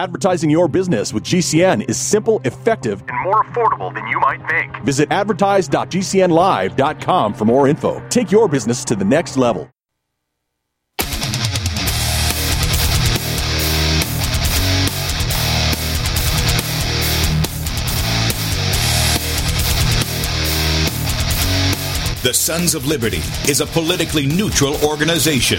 Advertising your business with GCN is simple, effective, and more affordable than you might think. Visit advertise.gcnlive.com for more info. Take your business to the next level. The Sons of Liberty is a politically neutral organization.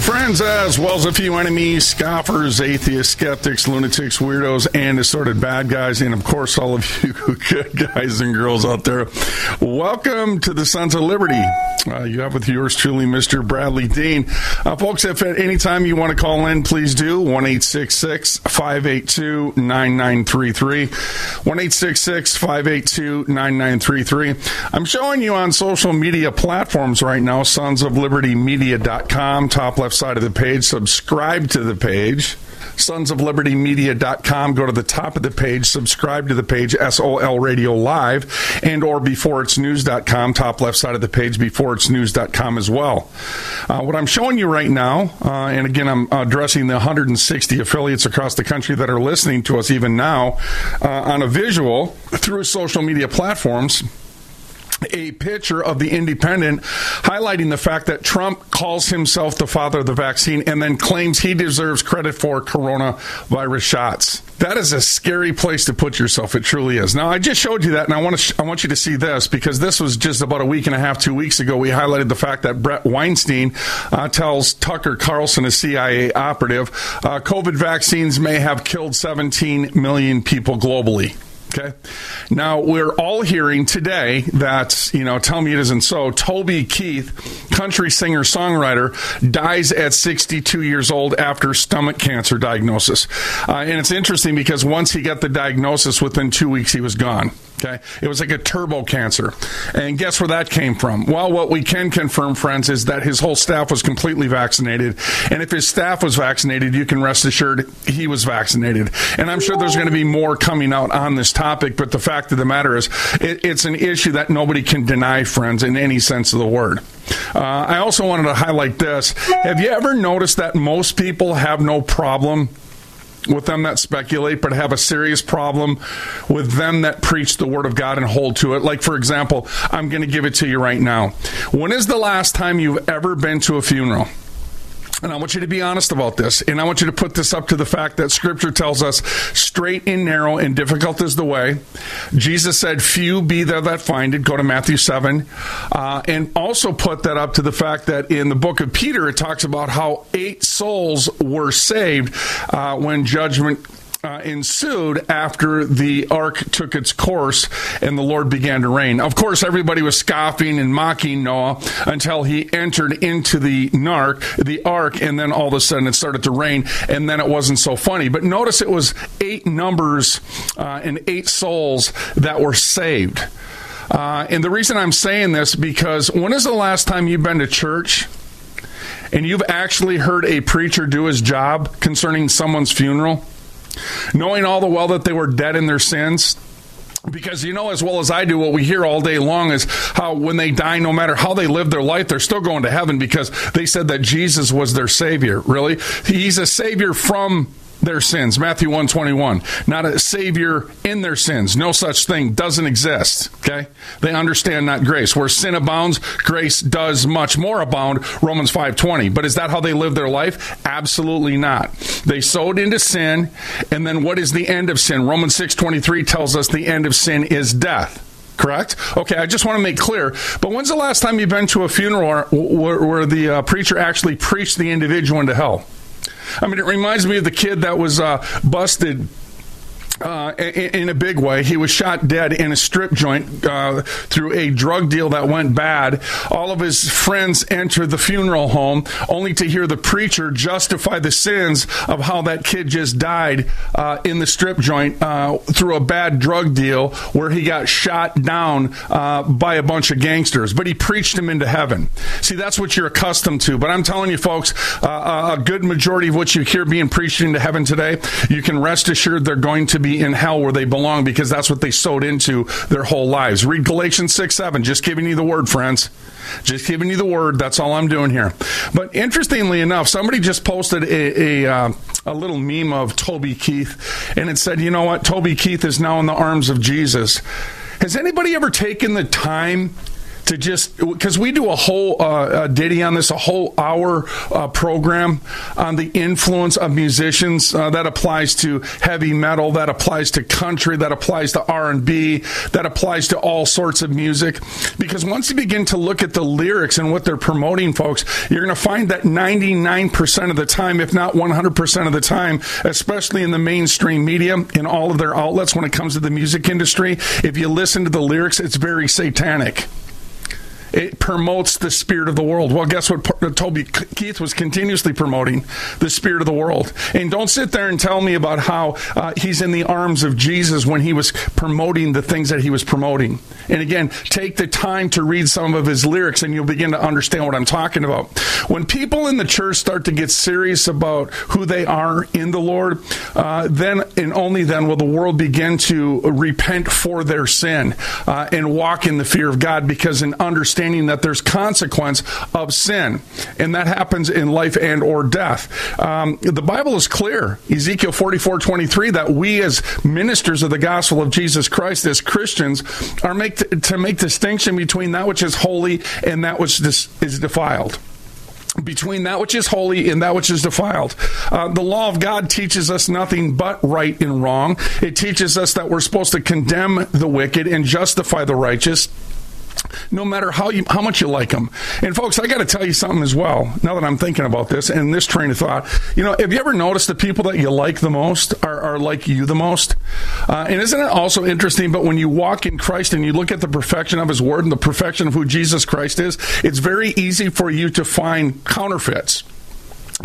Friends, as well as a few enemies, scoffers, atheists, skeptics, lunatics, weirdos, and assorted bad guys, and of course, all of you good guys and girls out there. Welcome to the Sons of Liberty. Uh, you have with yours truly, Mr. Bradlee Dean. Uh, folks, if at any time you want to call in, please do. 1 582 9933. 1 582 9933. I'm showing you on social media platforms right now, sons of liberty media.com, top left side of the page. Subscribe to the page sons of liberty media.com go to the top of the page subscribe to the page sol radio live and or before it's news.com top left side of the page before it's news.com as well uh, what i'm showing you right now uh, and again i'm addressing the 160 affiliates across the country that are listening to us even now uh, on a visual through social media platforms a picture of the independent highlighting the fact that Trump calls himself the father of the vaccine and then claims he deserves credit for coronavirus shots. That is a scary place to put yourself. It truly is. Now, I just showed you that, and I want to sh- I want you to see this because this was just about a week and a half, two weeks ago. We highlighted the fact that Bret Weinstein uh, tells Tucker Carlson, a CIA operative, uh, COVID vaccines may have killed 17 million people globally. Okay. Now we're all hearing today that, you know, tell me it isn't so. Toby Keith, country singer songwriter, dies at 62 years old after stomach cancer diagnosis. Uh, and it's interesting because once he got the diagnosis, within two weeks he was gone. Okay. It was like a turbo cancer. And guess where that came from? Well, what we can confirm, friends, is that his whole staff was completely vaccinated. And if his staff was vaccinated, you can rest assured he was vaccinated. And I'm sure there's going to be more coming out on this topic. But the fact of the matter is, it, it's an issue that nobody can deny, friends, in any sense of the word. Uh, I also wanted to highlight this. Have you ever noticed that most people have no problem with them that speculate, but have a serious problem with them that preach the word of God and hold to it. Like, for example, I'm going to give it to you right now. When is the last time you've ever been to a funeral? And I want you to be honest about this. And I want you to put this up to the fact that scripture tells us straight and narrow and difficult is the way. Jesus said, few be there that find it. Go to Matthew 7. Uh, and also put that up to the fact that in the book of Peter, it talks about how eight souls were saved uh, when judgment uh, ensued after the ark took its course and the Lord began to reign. Of course, everybody was scoffing and mocking Noah until he entered into the ark, the ark, and then all of a sudden it started to rain, and then it wasn't so funny. But notice it was eight numbers uh, and eight souls that were saved. Uh, and the reason I'm saying this because when is the last time you've been to church? And you've actually heard a preacher do his job concerning someone's funeral? Knowing all the well that they were dead in their sins. Because you know as well as I do, what we hear all day long is how when they die, no matter how they live their life, they're still going to heaven because they said that Jesus was their Savior. Really? He's a Savior from their sins. Matthew 121. Not a savior in their sins. No such thing doesn't exist. Okay? They understand not grace. Where sin abounds, grace does much more abound. Romans 520. But is that how they live their life? Absolutely not. They sowed into sin, and then what is the end of sin? Romans 623 tells us the end of sin is death correct? Okay, I just want to make clear. But when's the last time you've been to a funeral where, where the uh, preacher actually preached the individual into hell? I mean, it reminds me of the kid that was uh, busted uh, in, in, a big way. He was shot dead in a strip joint uh, through a drug deal that went bad. All of his friends entered the funeral home only to hear the preacher justify the sins of how that kid just died uh, in the strip joint uh, through a bad drug deal where he got shot down uh, by a bunch of gangsters. But he preached him into heaven. See, that's what you're accustomed to. But I'm telling you, folks, uh, a good majority of what you hear being preached into heaven today, you can rest assured they're going to be in hell where they belong because that's what they sowed into their whole lives. Read Galatians 6 7. Just giving you the word, friends. Just giving you the word. That's all I'm doing here. But interestingly enough, somebody just posted a, a, uh, a little meme of Toby Keith, and it said, you know what? Toby Keith is now in the arms of Jesus. Has anybody ever taken the time to just because we do a whole uh, ditty on this, a whole hour uh, program on the influence of musicians. Uh, that applies to heavy metal, that applies to country, that applies to R and B, that applies to all sorts of music. Because once you begin to look at the lyrics and what they're promoting, folks, you're going to find that 99% of the time, if not 100% of the time, especially in the mainstream media, in all of their outlets, when it comes to the music industry, if you listen to the lyrics, it's very satanic it promotes the spirit of the world. Well, guess what? Toby Keith was continuously promoting the spirit of the world. And don't sit there and tell me about how uh, he's in the arms of Jesus when he was promoting the things that he was promoting. And again, take the time to read some of his lyrics and you'll begin to understand what I'm talking about. When people in the church start to get serious about who they are in the Lord, uh, then and only then will the world begin to repent for their sin uh, and walk in the fear of God because in understanding understanding that there's consequence of sin, and that happens in life and or death. Um, the Bible is clear, Ezekiel 44, 23, that we as ministers of the gospel of Jesus Christ, as Christians, are make to, to make distinction between that which is holy and that which is defiled between that which is holy and that which is defiled. Uh, the law of God teaches us nothing but right and wrong. It teaches us that we're supposed to condemn the wicked and justify the righteous no matter how you how much you like them. And folks, I got to tell you something as well. Now that I'm thinking about this and this train of thought, you know, have you ever noticed the people that you like the most are, are like you the most? Uh, and isn't it also interesting? But when you walk in Christ and you look at the perfection of His Word and the perfection of who Jesus Christ is, it's very easy for you to find counterfeits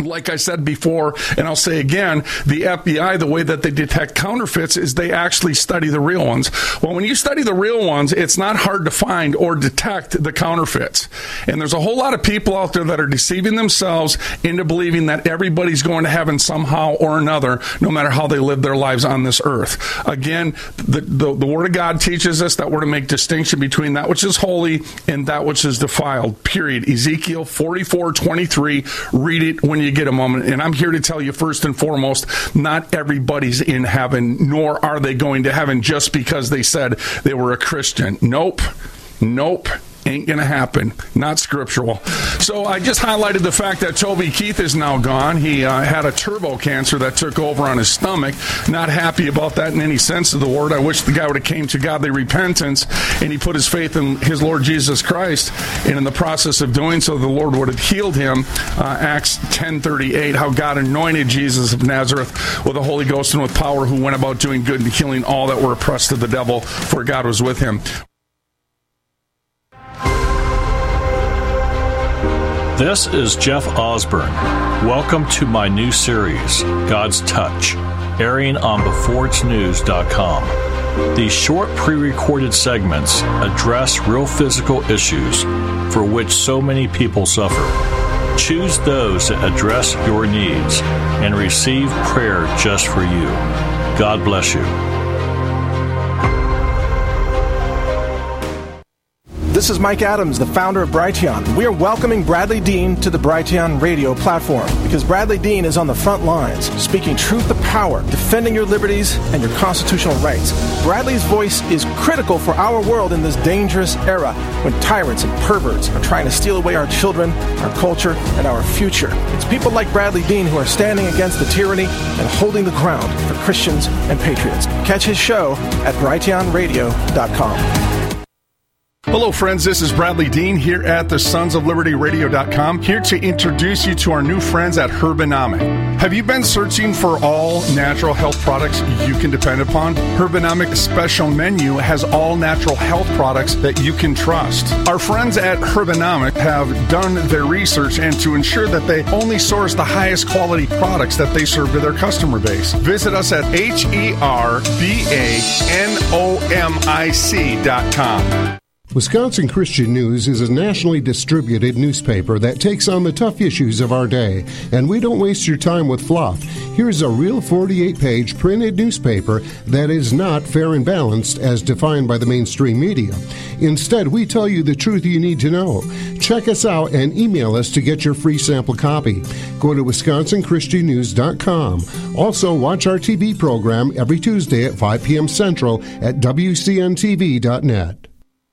like I said before, and I'll say again, the FBI, the way that they detect counterfeits is they actually study the real ones. Well, when you study the real ones, it's not hard to find or detect the counterfeits. And there's a whole lot of people out there that are deceiving themselves into believing that everybody's going to heaven somehow or another, no matter how they live their lives on this earth. Again, the, the, the Word of God teaches us that we're to make distinction between that which is holy and that which is defiled. Period. Ezekiel 44 23. Read it when you you get a moment. And I'm here to tell you first and foremost, not everybody's in heaven, nor are they going to heaven just because they said they were a Christian. Nope. Nope. Ain't going to happen. Not scriptural. So I just highlighted the fact that Toby Keith is now gone. He uh, had a turbo cancer that took over on his stomach. Not happy about that in any sense of the word. I wish the guy would have came to godly repentance and he put his faith in his Lord Jesus Christ. And in the process of doing so, the Lord would have healed him. Uh, Acts 10:38, how God anointed Jesus of Nazareth with the Holy Ghost and with power, who went about doing good and healing all that were oppressed of the devil, for God was with him. This is Jeff Osborne. Welcome to my new series, God's Touch, airing on BeforeIt'sNews.com. These short pre recorded segments address real physical issues for which so many people suffer. Choose those that address your needs and receive prayer just for you. God bless you. This is Mike Adams, the founder of Brighteon. We are welcoming Bradlee Dean to the Brighteon radio platform because Bradlee Dean is on the front lines, speaking truth to power, defending your liberties and your constitutional rights. Bradlee's voice is critical for our world in this dangerous era when tyrants and perverts are trying to steal away our children, our culture, and our future. It's people like Bradlee Dean who are standing against the tyranny and holding the ground for Christians and patriots. Catch his show at brighteonradio.com. Hello, friends. This is Bradlee Dean here at the Sons of Liberty Radio.com, here to introduce you to our new friends at Herbanomic. Have you been searching for all natural health products you can depend upon? Herbanomic Special Menu has all natural health products that you can trust. Our friends at Herbanomic have done their research and to ensure that they only source the highest quality products that they serve to their customer base. Visit us at H E R B A N O M I C.com. Wisconsin Christian News is a nationally distributed newspaper that takes on the tough issues of our day, and we don't waste your time with fluff. Here's a real 48 page printed newspaper that is not fair and balanced as defined by the mainstream media. Instead, we tell you the truth you need to know. Check us out and email us to get your free sample copy. Go to wisconsinchristiannews.com. Also, watch our TV program every Tuesday at 5 p.m. Central at WCNTV.net.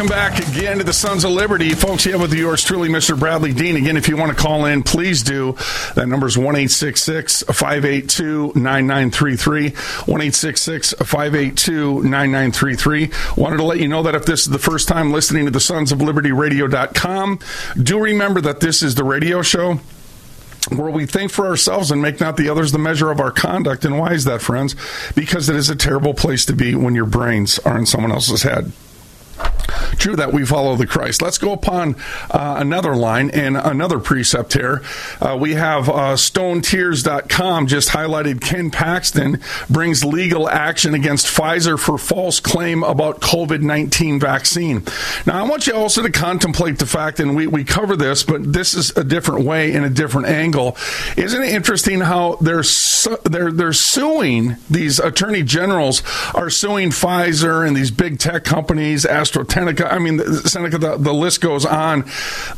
Welcome back again to the Sons of Liberty. Folks, here with yours truly, Mr. Bradlee Dean. Again, if you want to call in, please do. That number is 1 582 9933. 1 582 9933. Wanted to let you know that if this is the first time listening to the Sons of Liberty Radio.com, do remember that this is the radio show where we think for ourselves and make not the others the measure of our conduct. And why is that, friends? Because it is a terrible place to be when your brains are in someone else's head. True that we follow the Christ. Let's go upon uh, another line and another precept here. Uh, we have uh, StoneTears.com just highlighted Ken Paxton brings legal action against Pfizer for false claim about COVID 19 vaccine. Now, I want you also to contemplate the fact, and we, we cover this, but this is a different way in a different angle. Isn't it interesting how they're, su- they're, they're suing, these attorney generals are suing Pfizer and these big tech companies, AstraZeneca. I mean, Seneca, the, the list goes on.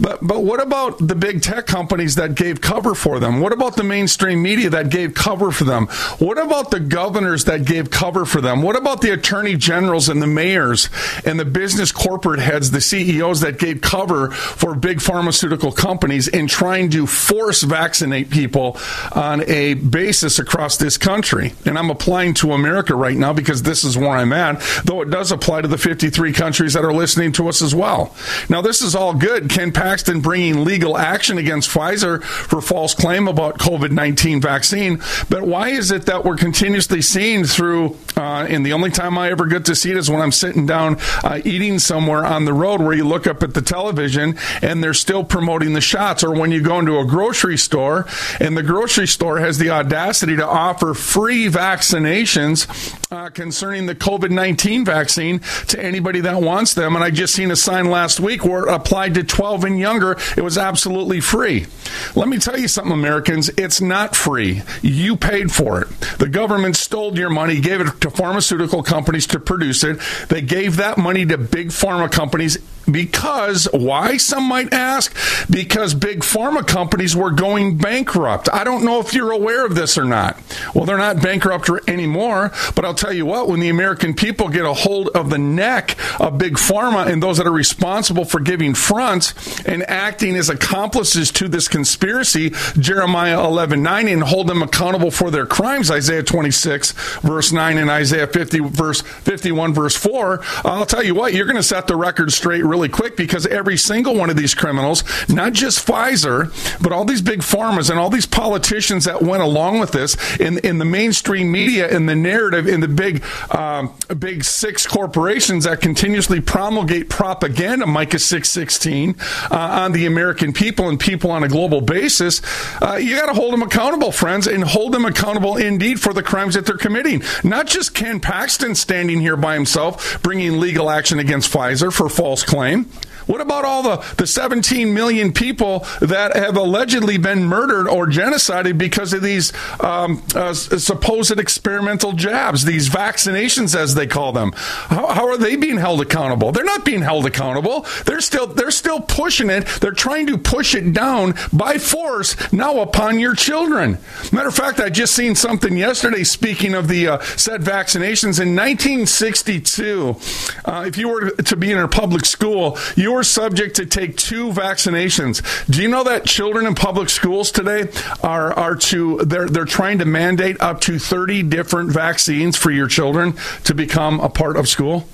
But but what about the big tech companies that gave cover for them? What about the mainstream media that gave cover for them? What about the governors that gave cover for them? What about the attorney generals and the mayors and the business corporate heads, the CEOs that gave cover for big pharmaceutical companies in trying to force vaccinate people on a basis across this country? And I'm applying to America right now because this is where I'm at, though it does apply to the 53 countries that are listening to us as well. Now, this is all good. Ken Paxton bringing legal action against Pfizer for false claim about COVID 19 vaccine. But why is it that we're continuously seeing through, uh, and the only time I ever get to see it is when I'm sitting down uh, eating somewhere on the road where you look up at the television and they're still promoting the shots, or when you go into a grocery store and the grocery store has the audacity to offer free vaccinations uh, concerning the COVID 19 vaccine to anybody that wants them. And I just seen a sign last week where it applied to 12 and younger. It was absolutely free. Let me tell you something, Americans. It's not free. You paid for it. The government stole your money, gave it to pharmaceutical companies to produce it. They gave that money to big pharma companies Because, why, some might ask? Because big pharma companies were going bankrupt. I don't know if you're aware of this or not. Well, they're not bankrupt anymore, but I'll tell you what, when the American people get a hold of the neck of big pharma and those that are responsible for giving fronts and acting as accomplices to this conspiracy, Jeremiah 11 9, and hold them accountable for their crimes, Isaiah 26, verse 9, and Isaiah 50, verse 51, verse 4, I'll tell you what, you're going to set the record straight really quick because every single one of these criminals, not just Pfizer, but all these big pharmas and all these politicians that went along with this in, in the mainstream media, in the narrative, in the big, um, big six corporations that continuously promulgate propaganda, Micah 616, uh, on the American people and people on a global basis, uh, you got to hold them accountable, friends, and hold them accountable indeed for the crimes that they're committing. Not just Ken Paxton standing here by himself, bringing legal action against Pfizer for false claim. What about all the, the 17 million people that have allegedly been murdered or genocided because of these um, uh, supposed experimental jabs, these vaccinations, as they call them? How, how, are they being held accountable? They're not being held accountable. They're still they're still pushing it. They're trying to push it down by force now upon your children. Matter of fact, I just seen something yesterday. Speaking of the uh, said vaccinations in 1962, uh, if you were to be in a public school, you you're subject to take two vaccinations. Do you know that children in public schools today are are to they're they're trying to mandate up to 30 different vaccines for your children to become a part of school?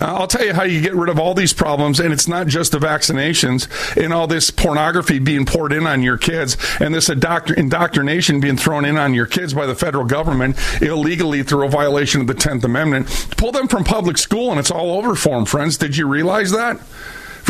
I'll tell you how you get rid of all these problems, and it's not just the vaccinations and all this pornography being poured in on your kids and this indoctrination being thrown in on your kids by the federal government illegally through a violation of the 10th Amendment. Pull them from public school, and it's all over for them, friends. Did you realize that?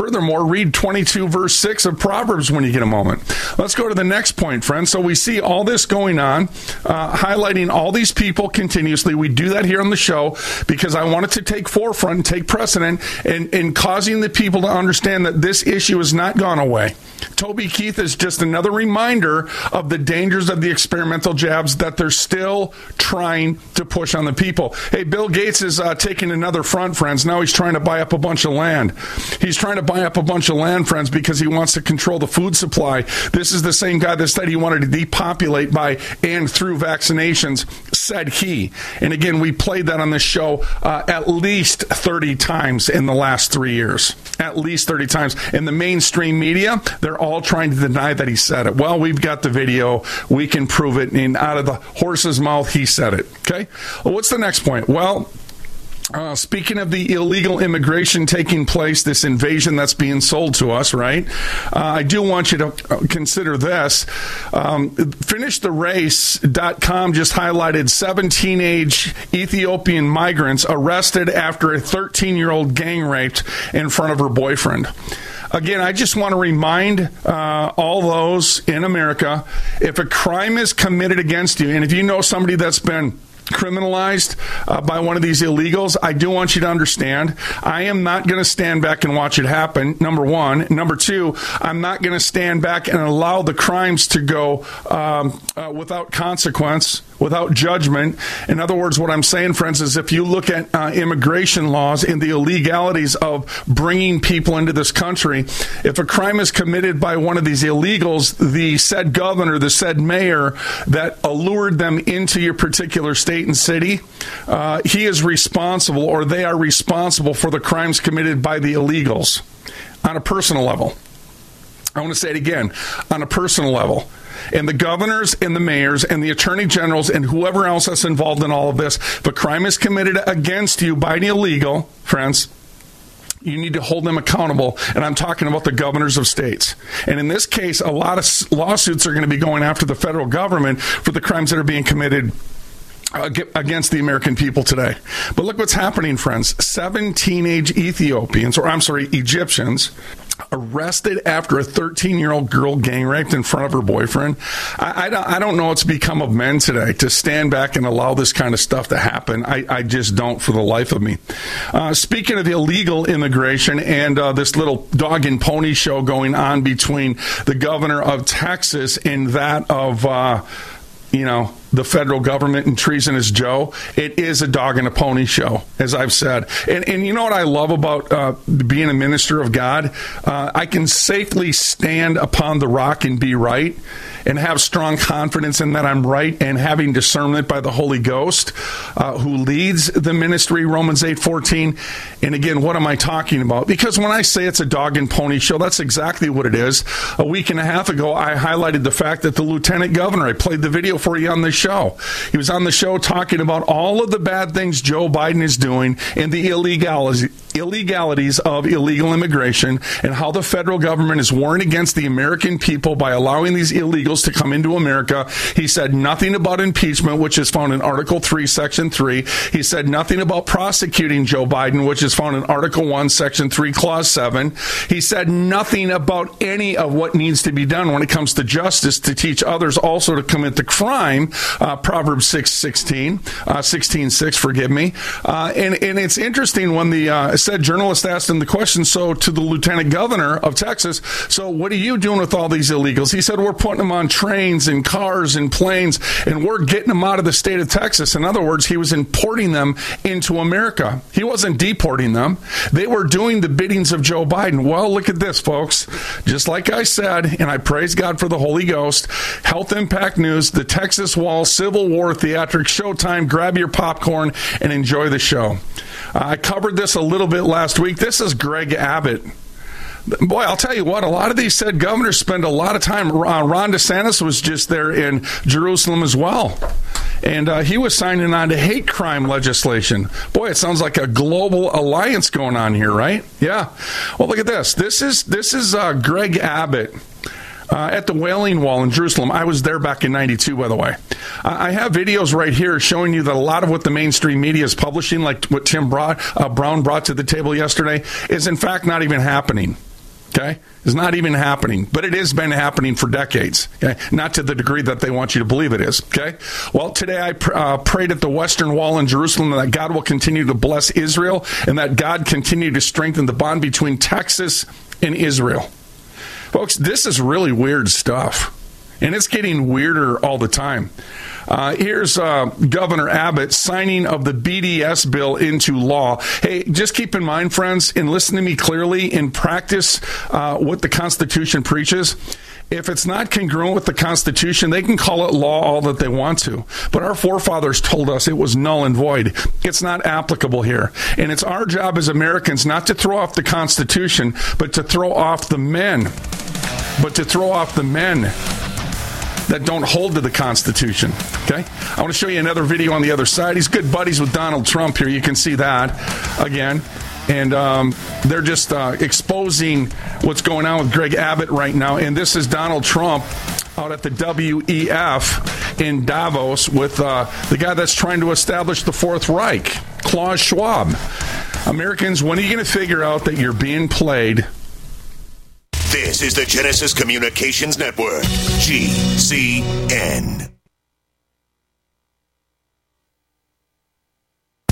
Furthermore, read 22 verse 6 of Proverbs when you get a moment. Let's go to the next point, friends. So we see all this going on, uh, highlighting all these people continuously. We do that here on the show because I wanted to take forefront and take precedent in, in causing the people to understand that this issue has not gone away. Toby Keith is just another reminder of the dangers of the experimental jabs that they're still trying to push on the people. Hey, Bill Gates is uh, taking another front, friends. Now he's trying to buy up a bunch of land. He's trying to buy up a bunch of land, friends, because he wants to control the food supply. This is the same guy that said he wanted to depopulate by and through vaccinations, said he. And again, we played that on this show uh, at least 30 times in the last three years. At least 30 times. In the mainstream media, they're all trying to deny that he said it. Well, we've got the video. We can prove it. And out of the horse's mouth, he said it. Okay? Well, what's the next point? Well, uh, speaking of the illegal immigration taking place, this invasion that's being sold to us, right? Uh, I do want you to consider this. Um, FinishTheRace.com just highlighted seven teenage Ethiopian migrants arrested after a 13 year old gang raped in front of her boyfriend again, I just want to remind uh, all those in America if a crime is committed against you, and if you know somebody that's been criminalized uh, by one of these illegals, I do want you to understand I am not going to stand back and watch it happen. Number one. Number two, I'm not going to stand back and allow the crimes to go um, uh, without consequence, without judgment. In other words, what I'm saying, friends, is if you look at uh, immigration laws and the illegalities of bringing people into this country, if a crime is committed by one of these illegals, the said governor, the said mayor that allured them into your particular state and city, uh, he is responsible or they are responsible for the crimes committed by the illegals on a personal level. I want to say it again on a personal level. And the governors and the mayors and the attorney generals and whoever else that's involved in all of this, a crime is committed against you by an illegal, friends, you need to hold them accountable. And I'm talking about the governors of states. And in this case, a lot of lawsuits are going to be going after the federal government for the crimes that are being committed against the American people today. But look what's happening, friends. Seven teenage Ethiopians, or I'm sorry, Egyptians, arrested after a 13 year old girl gang raped in front of her boyfriend. I, I, don't, I, don't know what's become of men today to stand back and allow this kind of stuff to happen. I, I just don't for the life of me. Uh, speaking of illegal immigration and uh, this little dog and pony show going on between the governor of Texas and that of, uh, you know, the federal government and treasonous Joe, it is a dog and a pony show, as I've said. And, and you know what I love about uh, being a minister of God? Uh, I can safely stand upon the rock and be right and have strong confidence in that I'm right and having discernment by the Holy Ghost uh, who leads the ministry, Romans 8 14. And again, what am I talking about? Because when I say it's a dog and pony show, that's exactly what it is. A week and a half ago, I highlighted the fact that the lieutenant governor, I played the video for you on the show. He was on the show talking about all of the bad things Joe Biden is doing and the illegalities illegalities of illegal immigration and how the federal government is warring against the American people by allowing these illegals to come into America. He said nothing about impeachment, which is found in Article 3, Section 3. He said nothing about prosecuting Joe Biden, which is found in Article 1, Section 3, Clause 7. He said nothing about any of what needs to be done when it comes to justice to teach others also to commit the crime. Uh, Proverbs 6, 16, uh, 16, 6, forgive me. Uh, and, and it's interesting when the uh, said journalist asked him the question, so to the lieutenant governor of Texas, so what are you doing with all these illegals? He said, we're putting them on trains and cars and planes, and we're getting them out of the state of Texas. In other words, he was importing them into America. He wasn't deporting them. They were doing the biddings of Joe Biden. Well, look at this, folks. Just like I said, and I praise God for the Holy Ghost, Health Impact News, the Texas Wall, Civil War Theatrics, Showtime, grab your popcorn and enjoy the show. I covered this a little bit last week. This is Greg Abbott. Boy, I'll tell you what, a lot of these said governors spend a lot of time. Uh, Ron DeSantis was just there in Jerusalem as well. And uh, he was signing on to hate crime legislation. Boy, it sounds like a global alliance going on here, right? Yeah. Well, look at this. This is this is uh, Greg Abbott uh, at the Wailing Wall in Jerusalem. I was there back in 92, by the way. I have videos right here showing you that a lot of what the mainstream media is publishing, like what Tim brought, uh, Brown brought to the table yesterday, is in fact not even happening. Okay? It's not even happening, but it has been happening for decades. Okay? Not to the degree that they want you to believe it is. Okay? Well, today I pr- uh, prayed at the Western Wall in Jerusalem that God will continue to bless Israel and that God continue to strengthen the bond between Texas and Israel. Folks, this is really weird stuff. And it's getting weirder all the time. Uh, here's uh, Governor Abbott signing of the BDS bill into law. Hey, just keep in mind, friends, and listen to me clearly in practice uh, what the Constitution preaches. If it's not congruent with the Constitution, they can call it law all that they want to. But our forefathers told us it was null and void. It's not applicable here. And it's our job as Americans not to throw off the Constitution, but to throw off the men. But to throw off the men that don't hold to the Constitution. Okay? I want to show you another video on the other side. He's good buddies with Donald Trump here. You can see that again and um, they're just uh, exposing what's going on with Greg Abbott right now. And this is Donald Trump out at the WEF in Davos with uh, the guy that's trying to establish the Fourth Reich, Klaus Schwab. Americans, when are you going to figure out that you're being played? This is the Genesis Communications Network, GCN.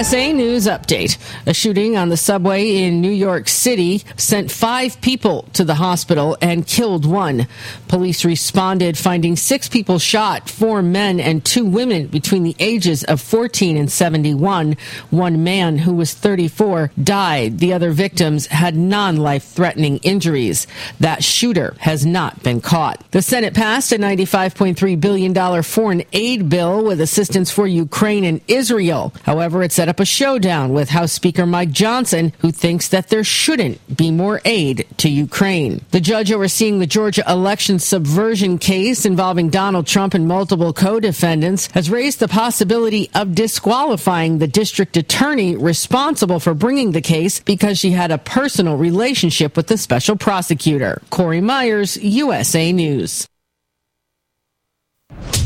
USA News Update. A shooting on the subway in New York City sent five people to the hospital and killed one. Police responded, finding six people shot, four men and two women between the ages of 14 and 71. One man who was 34 died. The other victims had non life threatening injuries. That shooter has not been caught. The Senate passed a $95.3 billion foreign aid bill with assistance for Ukraine and Israel. However, it set up a showdown with House Speaker Mike Johnson, who thinks that there shouldn't be more aid to Ukraine. The judge overseeing the Georgia election subversion case involving Donald Trump and multiple co defendants has raised the possibility of disqualifying the district attorney responsible for bringing the case because she had a personal relationship with the special prosecutor. Corey Myers, USA News.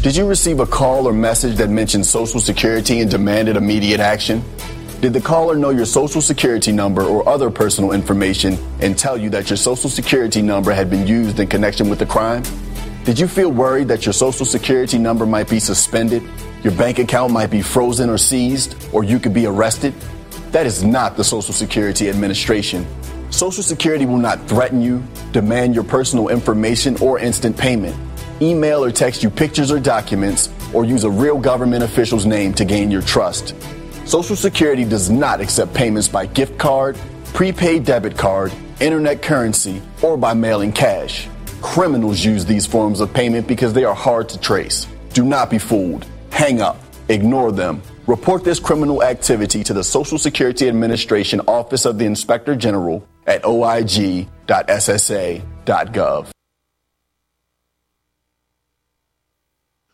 Did you receive a call or message that mentioned Social Security and demanded immediate action? Did the caller know your Social Security number or other personal information and tell you that your Social Security number had been used in connection with the crime? Did you feel worried that your Social Security number might be suspended, your bank account might be frozen or seized, or you could be arrested? That is not the Social Security Administration. Social Security will not threaten you, demand your personal information, or instant payment email or text you pictures or documents, or use a real government official's name to gain your trust. Social Security does not accept payments by gift card, prepaid debit card, internet currency, or by mailing cash. Criminals use these forms of payment because they are hard to trace. Do not be fooled. Hang up. Ignore them. Report this criminal activity to the Social Security Administration Office of the Inspector General at oig.ssa.gov.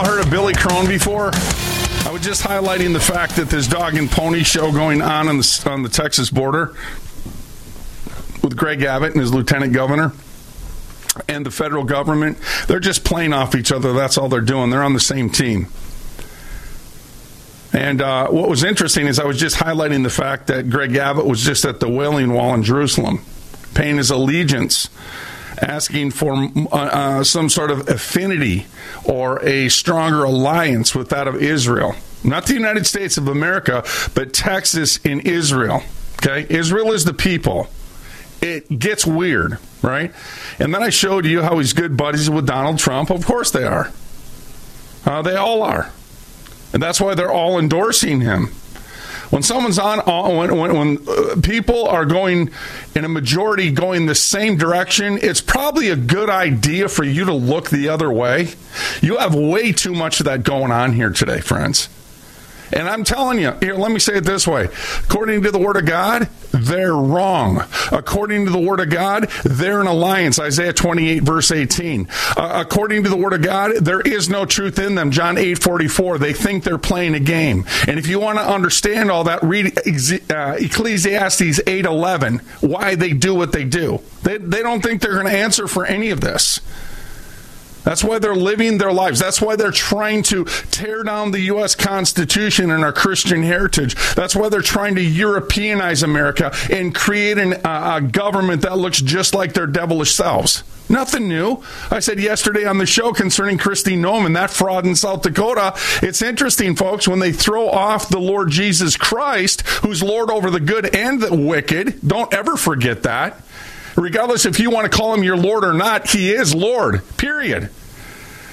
All heard of Billy Crone before? I was just highlighting the fact that this dog and pony show going on on the, on the Texas border with Greg Abbott and his lieutenant governor and the federal government. They're just playing off each other. That's all they're doing. They're on the same team. And uh, what was interesting is I was just highlighting the fact that Greg Abbott was just at the Wailing Wall in Jerusalem, paying his allegiance asking for uh, uh, some sort of affinity or a stronger alliance with that of Israel. Not the United States of America, but Texas in Israel. Okay? Israel is the people. It gets weird, right? And then I showed you how he's good buddies with Donald Trump. Of course they are. Uh, they all are. And that's why they're all endorsing him when someone's on when when, when uh, people are going in a majority going the same direction it's probably a good idea for you to look the other way. You have way too much of that going on here today friends and I'm telling you, here, let me say it this way. According to the Word of God, they're wrong. According to the Word of God, they're an alliance. Isaiah 28, verse 18. Uh, according to the Word of God, there is no truth in them. John 8, 44. They think they're playing a game. And if you want to understand all that, read uh, Ecclesiastes 8, 11, why they do what they do. They, they don't think they're going to answer for any of this. That's why they're living their lives. That's why they're trying to tear down the U.S. Constitution and our Christian heritage. That's why they're trying to Europeanize America and create an, uh, a government that looks just like their devilish selves. Nothing new. I said yesterday on the show concerning Kristi Noem, that fraud in South Dakota. It's interesting, folks, when they throw off the Lord Jesus Christ, who's Lord over the good and the wicked. Don't ever forget that. Regardless if you want to call him your Lord or not, he is Lord, period.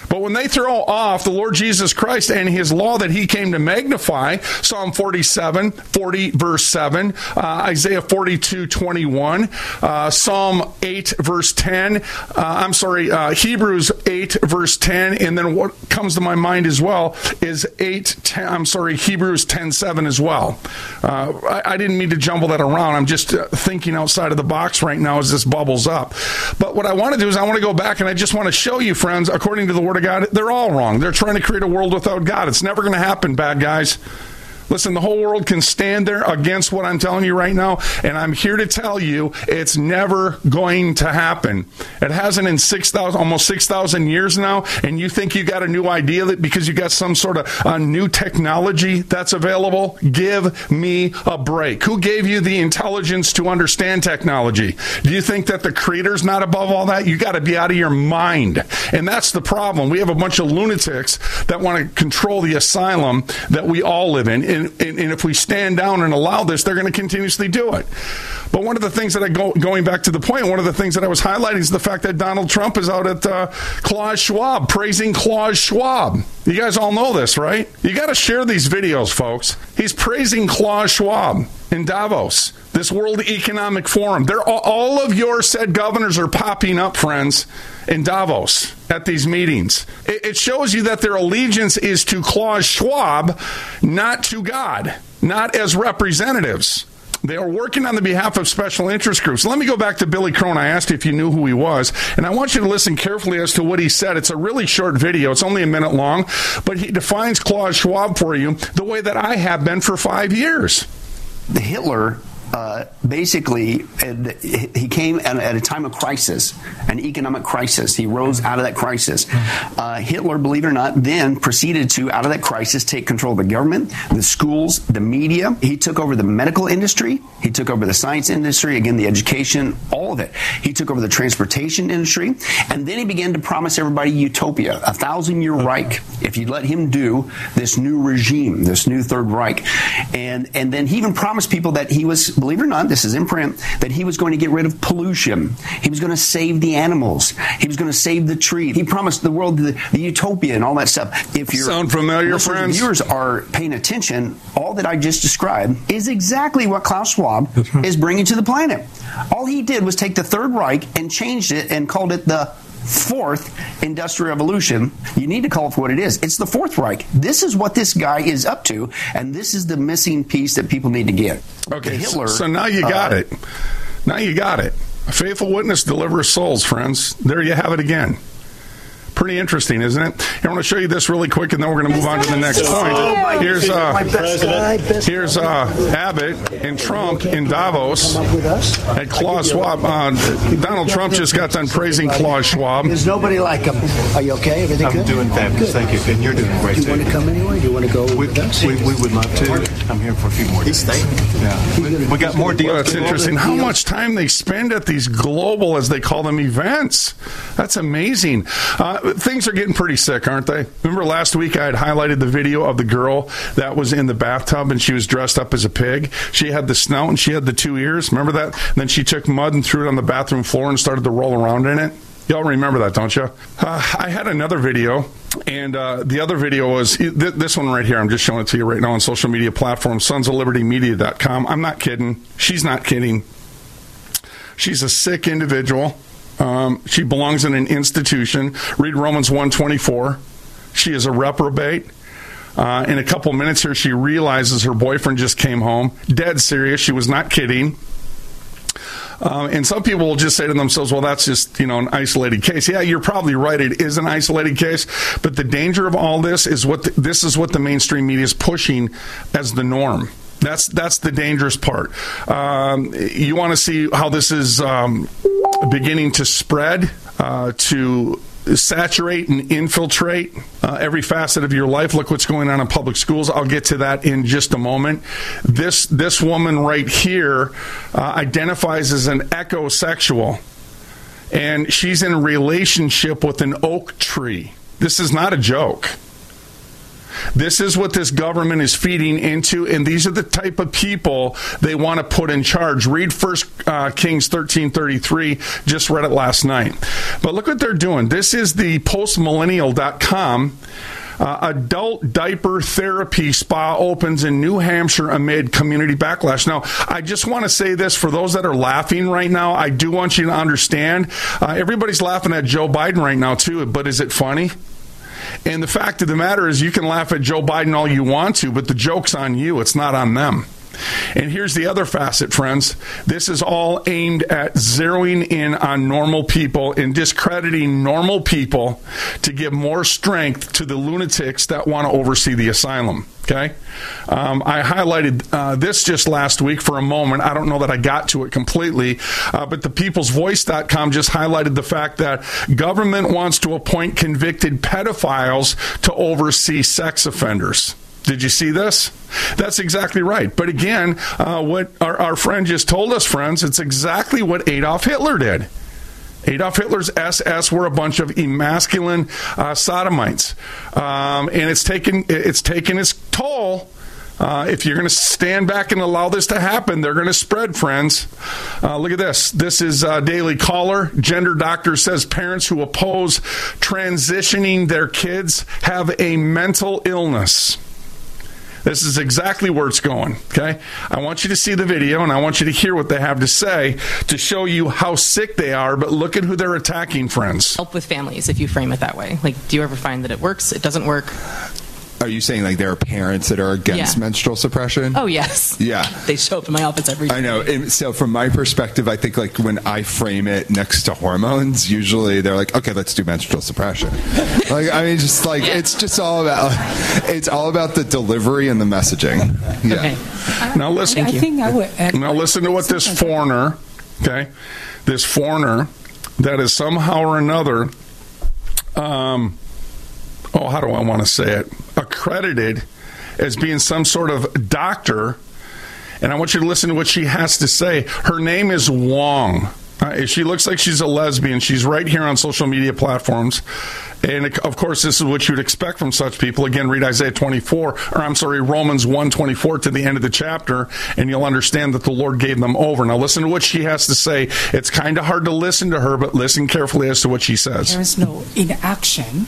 But when they throw off the Lord Jesus Christ and his law that he came to magnify, Psalm 47, 40, verse 7, uh, Isaiah 42, 21, uh, Psalm 8, verse 10, uh, I'm sorry, uh, Hebrews 8, verse 10, and then what comes to my mind as well is 8, 10, I'm sorry, Hebrews 10, 7 as well. Uh, I, I, didn't mean to jumble that around. I'm just uh, thinking outside of the box right now as this bubbles up. But what I want to do is I want to go back and I just want to show you, friends, according to the Word of God, they're all wrong. They're trying to create a world without God. It's never going to happen, bad guys. Listen, the whole world can stand there against what I'm telling you right now, and I'm here to tell you it's never going to happen. It hasn't in 6,000, almost 6,000 years now, and you think you got a new idea that because you got some sort of a new technology that's available? Give me a break. Who gave you the intelligence to understand technology? Do you think that the creator's not above all that? You got to be out of your mind. And that's the problem. We have a bunch of lunatics that want to control the asylum that we all live in and, and, and if we stand down and allow this, they're going to continuously do it. But one of the things that I go going back to the point, one of the things that I was highlighting is the fact that Donald Trump is out at uh, Klaus Schwab praising Klaus Schwab. You guys all know this, right? You got to share these videos, folks. He's praising Klaus Schwab in Davos, this World Economic Forum. They're all, all of your said governors are popping up, friends, in Davos at these meetings. It, it shows you that their allegiance is to Klaus Schwab, not to God, not as representatives. They are working on the behalf of special interest groups. Let me go back to Billy Crone. I asked if you knew who he was, and I want you to listen carefully as to what he said. It's a really short video. It's only a minute long, but he defines Klaus Schwab for you the way that I have been for five years. The Hitler uh, basically, uh, he came at, at, a time of crisis, an economic crisis. He rose out of that crisis. Uh, Hitler, believe it or not, then proceeded to, out of that crisis, take control of the government, the schools, the media. He took over the medical industry. He took over the science industry, again, the education, all of it. He took over the transportation industry. And then he began to promise everybody utopia, a thousand year Reich, if you'd let him do this new regime, this new Third Reich. And, and then he even promised people that he was believe it or not, this is in print, that he was going to get rid of pollution. He was going to save the animals. He was going to save the tree. He promised the world the, the utopia and all that stuff. If you sound familiar, friends, viewers are paying attention, all that I just described is exactly what Klaus Schwab is bringing to the planet. All he did was take the Third Reich and changed it and called it the fourth industrial revolution. You need to call it for what it is. It's the Fourth Reich. This is what this guy is up to, and this is the missing piece that people need to get. Okay, Hitler. So now you got uh, it. Now you got it. A faithful witness delivers souls, friends. There you have it again. Pretty interesting, isn't it? I want to show you this really quick, and then we're going to move on to the next point. Here's uh, here's uh, Abbott and Trump in Davos at Klaus Schwab. Uh, Donald Trump just got done praising Klaus Schwab. There's nobody like him. Are you okay? Everything I'm good? doing fabulous. Thank you. And you're doing great. Do you want to come anyway? Do you want to go we, with us? We, we would love to. I'm here for a few more days. He's staying. Yeah. We, we got more deals. Well, that's interesting. How much time they spend at these global, as they call them, events. That's amazing. Uh, things are getting pretty sick, aren't they? Remember last week I had highlighted the video of the girl that was in the bathtub and she was dressed up as a pig. She had the snout and she had the two ears. Remember that? And then she took mud and threw it on the bathroom floor and started to roll around in it. Y'all remember that, don't you? Uh, I had another video, and uh, the other video was th- this one right here. I'm just showing it to you right now on social media platforms, sons of liberty media.com. I'm not kidding. She's not kidding. She's a sick individual. Um, she belongs in an institution. Read Romans 124. She is a reprobate. Uh, in a couple minutes here, she realizes her boyfriend just came home. Dead serious. She was not kidding. Um, and some people will just say to themselves, well, that's just, you know, an isolated case. Yeah, you're probably right. It is an isolated case. But the danger of all this is what the, this is what the mainstream media is pushing as the norm. That's that's the dangerous part. Um, you want to see how this is um, beginning to spread uh, to saturate and infiltrate uh, every facet of your life. Look what's going on in public schools. I'll get to that in just a moment. This this woman right here uh, identifies as an ecosexual, and she's in a relationship with an oak tree. This is not a joke. This is what this government is feeding into, and these are the type of people they want to put in charge. Read First uh, Kings thirteen thirty three. Just read it last night. But look what they're doing. This is the postmillennial.com. Uh, adult diaper therapy spa opens in New Hampshire amid community backlash. Now, I just want to say this for those that are laughing right now. I do want you to understand. Uh, everybody's laughing at Joe Biden right now, too, but is it funny? And the fact of the matter is, you can laugh at Joe Biden all you want to, but the joke's on you. It's not on them. And here's the other facet, friends. This is all aimed at zeroing in on normal people and discrediting normal people to give more strength to the lunatics that want to oversee the asylum. Okay. Um, I highlighted uh, this just last week for a moment. I don't know that I got to it completely, uh, but the peoplesvoice.com just highlighted the fact that government wants to appoint convicted pedophiles to oversee sex offenders. Did you see this? That's exactly right. But again, uh, what our, our friend just told us, friends, it's exactly what Adolf Hitler did. Adolf Hitler's SS were a bunch of emasculine uh, sodomites, um, and it's taken it's taken its toll. Uh, if you're going to stand back and allow this to happen, they're going to spread, friends. Uh, look at this. This is uh, Daily Caller. Gender doctor says parents who oppose transitioning their kids have a mental illness. This is exactly where it's going. Okay. I want you to see the video and I want you to hear what they have to say to show you how sick they are, but look at who they're attacking, friends. Help with families if you frame it that way. Like, do you ever find that it works? It doesn't work? Are you saying like there are parents that are against Yeah. menstrual suppression? Oh, yes. Yeah. They show up in my office every I know. And so from my perspective, I think like when I frame it next to hormones, usually they're like, okay, let's do menstrual suppression. like, I mean, just like, it's just all about, it's all about the delivery and the messaging. Yeah. Now listen. I think I would. Now listen to what this foreigner, okay, this foreigner that is somehow or another, um, oh, how do I want to say it? Accredited as being some sort of doctor. And I want you to listen to what she has to say. Her name is Wong. Uh, she looks like she's a lesbian. She's right here on social media platforms. And of course, this is what you'd expect from such people. Again, read Isaiah 24, or I'm sorry, Romans 1 24 to the end of the chapter, and you'll understand that the Lord gave them over. Now, listen to what she has to say. It's kind of hard to listen to her, but listen carefully as to what she says. There is no inaction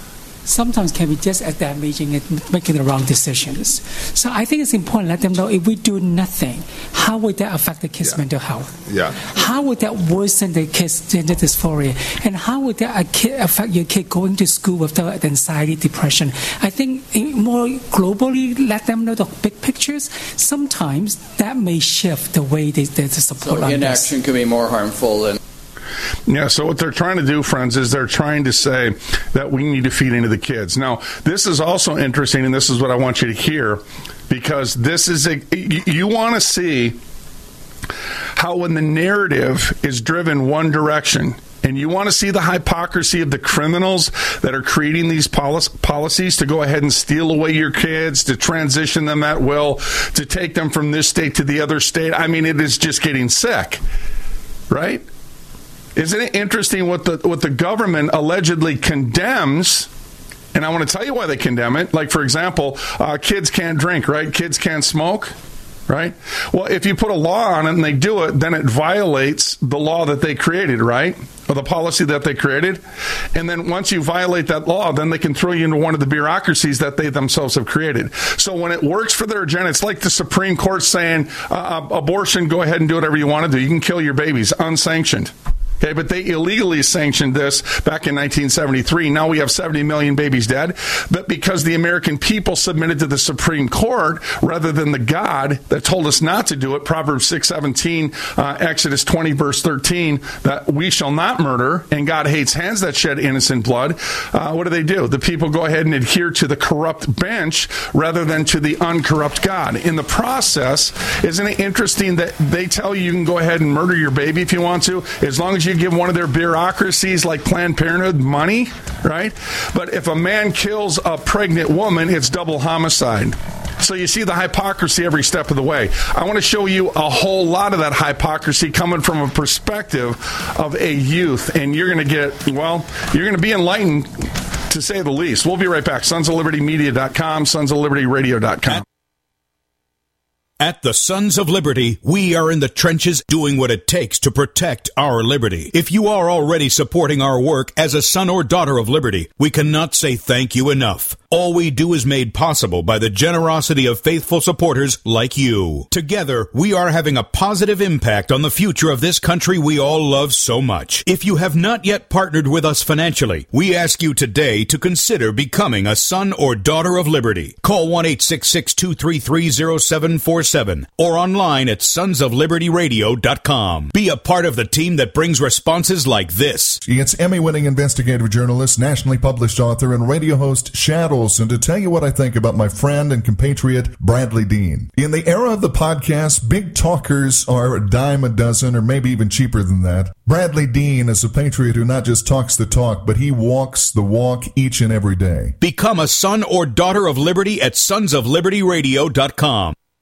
sometimes can be just as damaging and making the wrong decisions. So I think it's important to let them know if we do nothing, how would that affect the kids' mental health? Yeah. How would that worsen the kids' gender dysphoria? And how would that a kid affect your kid going to school with the anxiety, depression? I think more globally, let them know the big pictures. Sometimes that may shift the way they, they support So on this. inaction can be more harmful than Yeah, so what they're trying to do, friends, is they're trying to say that we need to feed into the kids. Now, this is also interesting, and this is what I want you to hear, because this is a you, want to see how when the narrative is driven one direction. And you want to see the hypocrisy of the criminals that are creating these policies to go ahead and steal away your kids, to transition them at will, to take them from this state to the other state. I mean, it is just getting sick, right? Isn't it interesting what the what the government allegedly condemns? And I want to tell you why they condemn it. Like, for example, uh, kids can't drink, right? Kids can't smoke, right? Well, if you put a law on it and they do it, then it violates the law that they created, right? Or the policy that they created. And then once you violate that law, then they can throw you into one of the bureaucracies that they themselves have created. So when it works for their agenda, it's like the Supreme Court saying, uh, abortion, go ahead and do whatever you want to do. You can kill your babies unsanctioned. Okay, but they illegally sanctioned this back in 1973. Now we have 70 million babies dead. But because the American people submitted to the Supreme Court rather than the God that told us not to do it, Proverbs 6:17, uh, Exodus 20 verse 13, that we shall not murder, and God hates hands that shed innocent blood. Uh, what do they do? The people go ahead and adhere to the corrupt bench rather than to the uncorrupt God. In the process, isn't it interesting that they tell you you can go ahead and murder your baby if you want to, as long as you you give one of their bureaucracies like Planned Parenthood money, right? But if a man kills a pregnant woman, it's double homicide. So you see the hypocrisy every step of the way. I want to show you a whole lot of that hypocrisy coming from a perspective of a youth, and you're going to get, well, you're going to be enlightened to say the least. We'll be right back. Sons of Liberty Media.com, Sons of Liberty Radio.com. At the Sons of Liberty, we are in the trenches doing what it takes to protect our liberty. If you are already supporting our work as a son or daughter of liberty, we cannot say thank you enough. All we do is made possible by the generosity of faithful supporters like you. Together, we are having a positive impact on the future of this country we all love so much. If you have not yet partnered with us financially, we ask you today to consider becoming a son or daughter of liberty. Call 1-866-233-0747 or online at sonsoflibertyradio.com. Be a part of the team that brings responses like this. It's Emmy-winning investigative journalist, nationally published author, and radio host Shadow and to tell you what I think about my friend and compatriot Bradlee Dean. In the era of the podcast, big talkers are a dime a dozen or maybe even cheaper than that. Bradlee Dean is a patriot who not just talks the talk, but he walks the walk each and every day. Become a son or daughter of liberty at sonsoflibertyradio.com.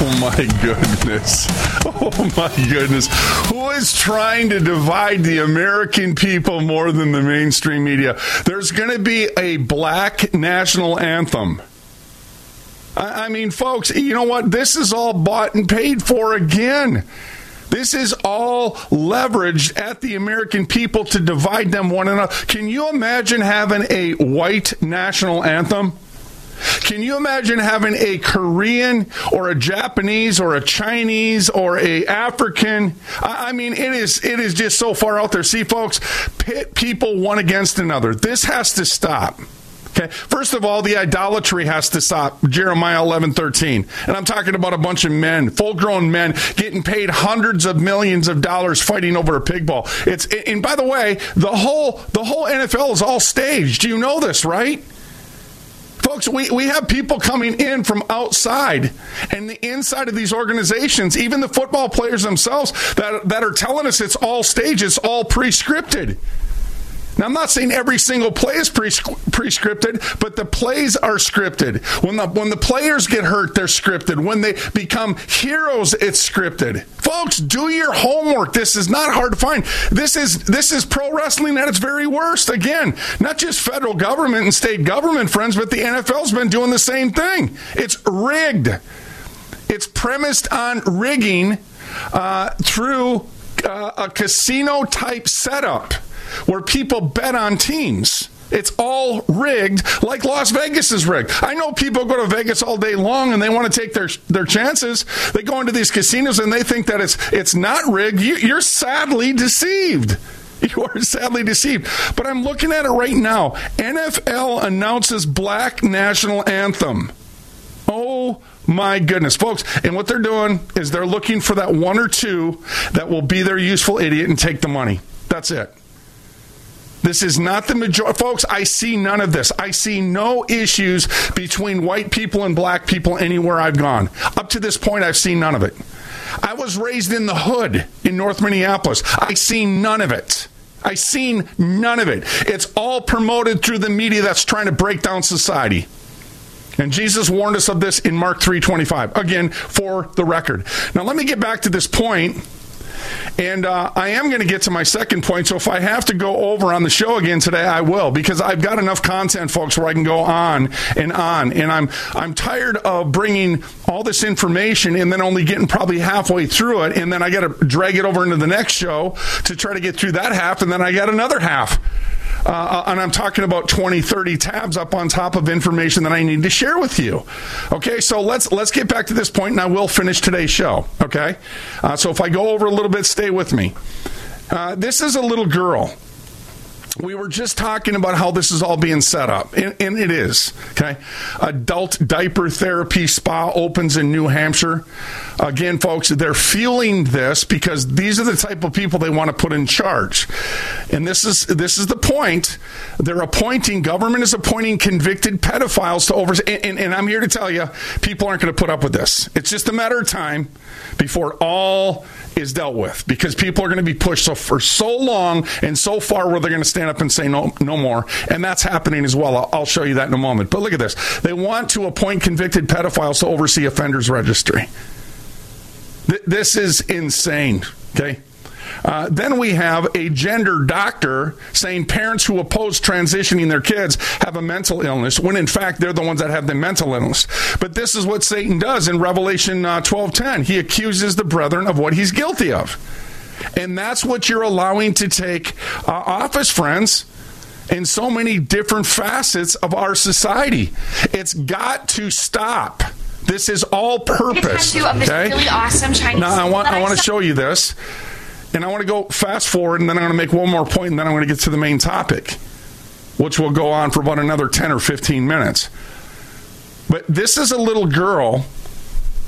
Oh my goodness. Oh my goodness. Who is trying to divide the American people more than the mainstream media? There's going to be a black national anthem. I, I mean, folks, you know what? This is all bought and paid for again. This is all leveraged at the American people to divide them one another. Can you imagine having a white national anthem? Can you imagine having a Korean or a Japanese or a Chinese or a African? I mean, it is it is just so far out there. See, folks, pit people one against another. This has to stop. Okay. First of all, the idolatry has to stop. Jeremiah eleven thirteen, and I'm talking about a bunch of men, full grown men, getting paid hundreds of millions of dollars fighting over a pig ball. It's and by the way, the whole the whole NFL is all staged. You know this, right? Folks, we, we have people coming in from outside and the inside of these organizations, even the football players themselves, that, that are telling us it's all staged, it's all pre scripted. Now, I'm not saying every single play is pre scripted, but the plays are scripted. When the, when the players get hurt, they're scripted. When they become heroes, it's scripted. Folks, do your homework. This is not hard to find. This is, this is pro wrestling at its very worst. Again, not just federal government and state government, friends, but the NFL's been doing the same thing. It's rigged. It's premised on rigging uh, through uh, a casino type setup where people bet on teams. It's all rigged like Las Vegas is rigged. I know people go to Vegas all day long and they want to take their their chances. They go into these casinos and they think that it's it's not rigged. You, you're sadly deceived. You are sadly deceived. But I'm looking at it right now. NFL announces black national anthem. Oh my goodness, folks. And what they're doing is they're looking for that one or two that will be their useful idiot and take the money. That's it. This is not the majority. Folks, I see none of this. I see no issues between white people and black people anywhere I've gone. Up to this point, I've seen none of it. I was raised in the hood in North Minneapolis. I seen none of it. I seen none of it. It's all promoted through the media that's trying to break down society. And Jesus warned us of this in Mark 3:25. Again, for the record. Now let me get back to this point and uh, I am going to get to my second point. So if I have to go over on the show again today, I will because I've got enough content, folks, where I can go on and on. And I'm I'm tired of bringing all this information and then only getting probably halfway through it, and then I got to drag it over into the next show to try to get through that half, and then I got another half. Uh, and I'm talking about 20, 30 tabs up on top of information that I need to share with you. Okay, so let's let's get back to this point, and I will finish today's show. Okay, uh, so if I go over a little bit, stay with me. Uh, this is a little girl we were just talking about how this is all being set up, and, and, it is. Okay, adult diaper therapy spa opens in New Hampshire. Again, folks, they're fueling this because these are the type of people they want to put in charge, and this is this is the point. They're appointing government is appointing convicted pedophiles to oversee, and, and, and I'm here to tell you, people aren't going to put up with this. It's just a matter of time before all is dealt with because people are going to be pushed so for so long and so far where they're going to stand up and say no no more. And that's happening as well. I'll, I'll show you that in a moment. But look at this. They want to appoint convicted pedophiles to oversee offenders registry. Th- this is insane okay uh, then we have a gender doctor saying parents who oppose transitioning their kids have a mental illness, when in fact they're the ones that have the mental illness. But this is what Satan does in Revelation uh, twelve ten. He accuses the brethren of what he's guilty of, and that's what you're allowing to take uh, office, friends in so many different facets of our society. It's got to stop. This is all purpose. Okay? Really awesome now I want I want to show you this. And I want to go fast forward, and then I'm going to make one more point, and then I'm going to get to the main topic, which will go on for about another 10 or 15 minutes. But this is a little girl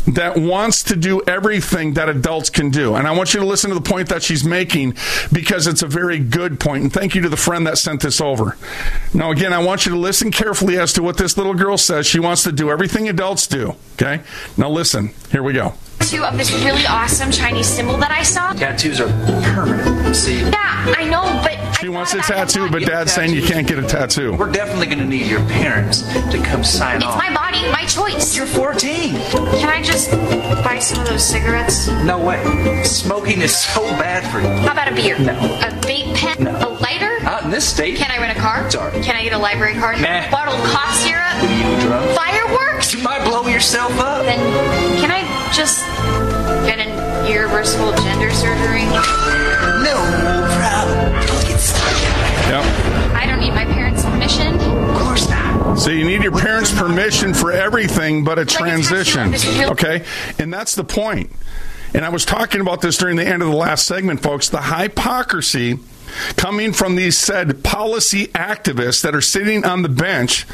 that wants to do everything that adults can do. And I want you to listen to the point that she's making because it's a very good point. And thank you to the friend that sent this over. Now, again, I want you to listen carefully as to what this little girl says. She wants to do everything adults do. Okay? Now, listen. Here we go tattoo of this really awesome Chinese symbol that I saw. Tattoos are permanent. See? Yeah, I know, but. She wants a tattoo, but Dad's saying you can't get a tattoo. We're definitely going to need your parents to come sign it's off. It's my body, my choice. You're 14. Can I just buy some of those cigarettes? No way. Smoking is so bad for you. How about a beer? No. A vape pen? No. A lighter? Not in this state. Can I rent a car? Sorry. Can I get a library card? Nah. Bottle of cough syrup? Are you drunk? Fireworks? You might blow yourself up. Then can I just get an irreversible gender surgery? No problem. Get started. Yep. So you need your parents' permission for everything but a transition. Okay? And that's the point. And I was talking about this during the end of the last segment, folks. The hypocrisy coming from these said policy activists that are sitting on the bench,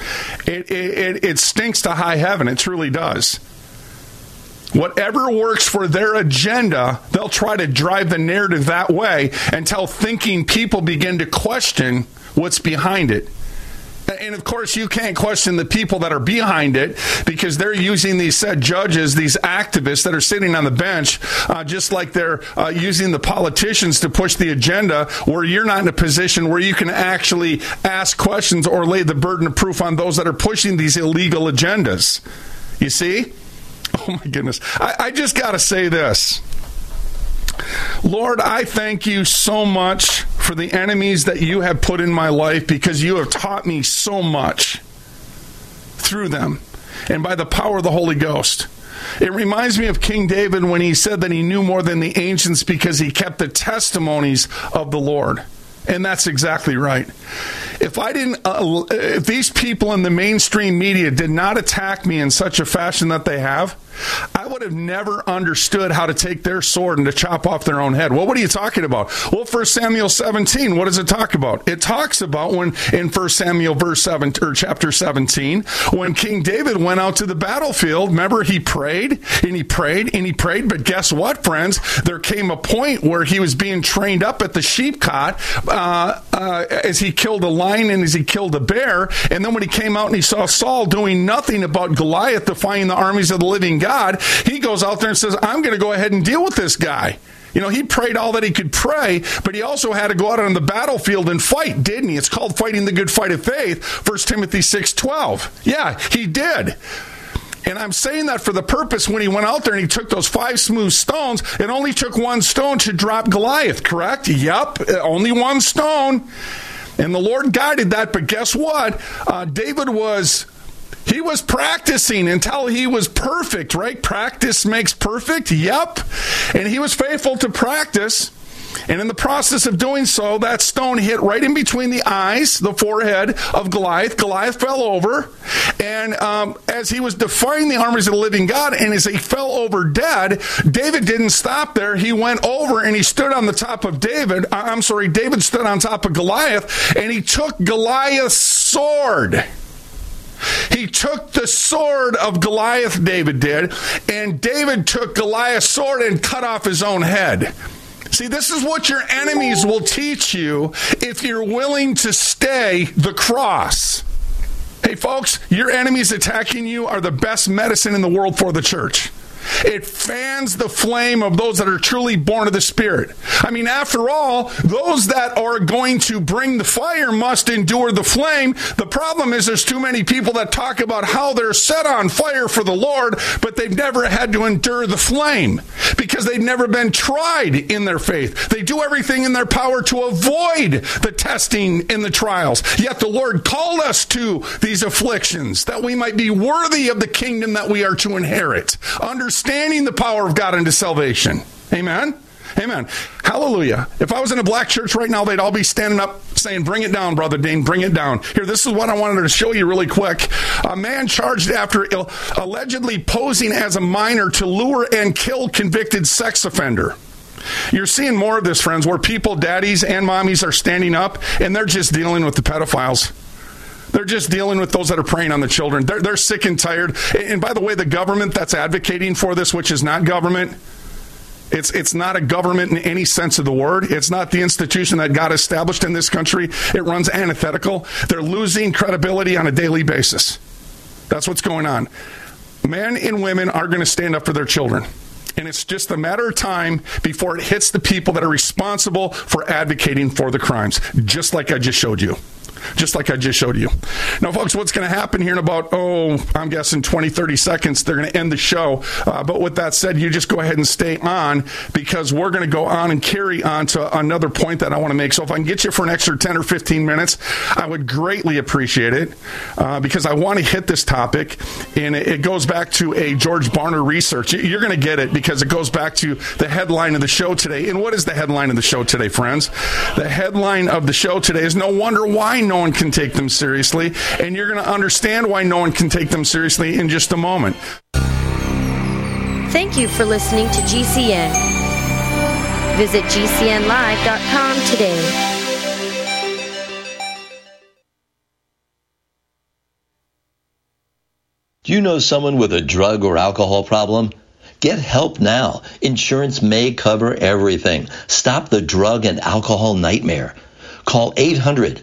it, it, it stinks to high heaven. It truly does. Whatever works for their agenda, they'll try to drive the narrative that way until thinking people begin to question what's behind it. And of course, you can't question the people that are behind it because they're using these said judges, these activists that are sitting on the bench, uh, just like they're uh, using the politicians to push the agenda, where you're not in a position where you can actually ask questions or lay the burden of proof on those that are pushing these illegal agendas. You see? Oh my goodness. I, I just got to say this. Lord, I thank you so much for the enemies that you have put in my life because you have taught me so much through them and by the power of the Holy Ghost. It reminds me of King David when he said that he knew more than the ancients because he kept the testimonies of the Lord. And that's exactly right. If I didn't, uh, if these people in the mainstream media did not attack me in such a fashion that they have, I would have never understood how to take their sword and to chop off their own head. Well, what are you talking about? Well, 1 Samuel 17, what does it talk about? It talks about when in 1 Samuel verse 7 or chapter 17, when King David went out to the battlefield, remember he prayed and he prayed and he prayed, but guess what, friends? There came a point where he was being trained up at the sheep cot uh, uh, as he killed a lion and as he killed a bear, and then when he came out and he saw Saul doing nothing about Goliath defying the armies of the living God, he goes out there and says, I'm going to go ahead and deal with this guy. You know, he prayed all that he could pray, but he also had to go out on the battlefield and fight, didn't he? It's called fighting the good fight of faith, 1 Timothy 6:12. Yeah, he did. And I'm saying that for the purpose when he went out there and he took those five smooth stones, it only took one stone to drop Goliath, correct? Yep, only one stone. And the Lord guided that, but guess what? Uh, David was he was practicing until he was perfect, right? Practice makes perfect. Yep. And he was faithful to practice. And in the process of doing so, that stone hit right in between the eyes, the forehead of Goliath. Goliath fell over. And um, as he was defying the armies of the living God, and as he fell over dead, David didn't stop there. He went over and he stood on the top of David. Uh, I'm sorry, David stood on top of Goliath, and he took Goliath's sword. He took the sword of Goliath, David did, and David took Goliath's sword and cut off his own head. See, this is what your enemies will teach you if you're willing to stay the cross. Hey, folks, your enemies attacking you are the best medicine in the world for the church. It fans the flame of those that are truly born of the Spirit. I mean, after all, those that are going to bring the fire must endure the flame. The problem is there's too many people that talk about how they're set on fire for the Lord, but they've never had to endure the flame because they've never been tried in their faith. They do everything in their power to avoid the testing and the trials. Yet the Lord called us to these afflictions that we might be worthy of the kingdom that we are to inherit. Understand understanding the power of God into salvation. Amen. Amen. Hallelujah. If I was in a black church right now, they'd all be standing up saying, Bring it down, Brother Dean, bring it down. Here, this is what I wanted to show you really quick. A man charged after allegedly posing as a minor to lure and kill convicted sex offender. You're seeing more of this, friends, where people, daddies and mommies, are standing up and they're just dealing with the pedophiles. They're just dealing with those that are preying on the children. They're, they're sick and tired. And by the way, the government that's advocating for this, which is not government, it's, it's not a government in any sense of the word. It's not the institution that got established in this country. It runs antithetical. They're losing credibility on a daily basis. That's what's going on. Men and women are going to stand up for their children. And it's just a matter of time before it hits the people that are responsible for advocating for the crimes, just like I just showed you just like I just showed you. Now, folks, what's going to happen here in about, oh, I'm guessing 20, 30 seconds, they're going to end the show. Uh, but with that said, you just go ahead and stay on because we're going to go on and carry on to another point that I want to make. So if I can get you for an extra 10 or 15 minutes, I would greatly appreciate it uh, because I want to hit this topic. And it goes back to a George Barna research. You're going to get it because it goes back to the headline of the show today. And what is the headline of the show today, friends? The headline of the show today is No Wonder Why No one can take them seriously. And you're going to understand why no one can take them seriously in just a moment. Thank you for listening to GCN. Visit GCNlive.com today. Do you know someone with a drug or alcohol problem? Get help now. Insurance may cover everything. Stop the drug and alcohol nightmare. Call 800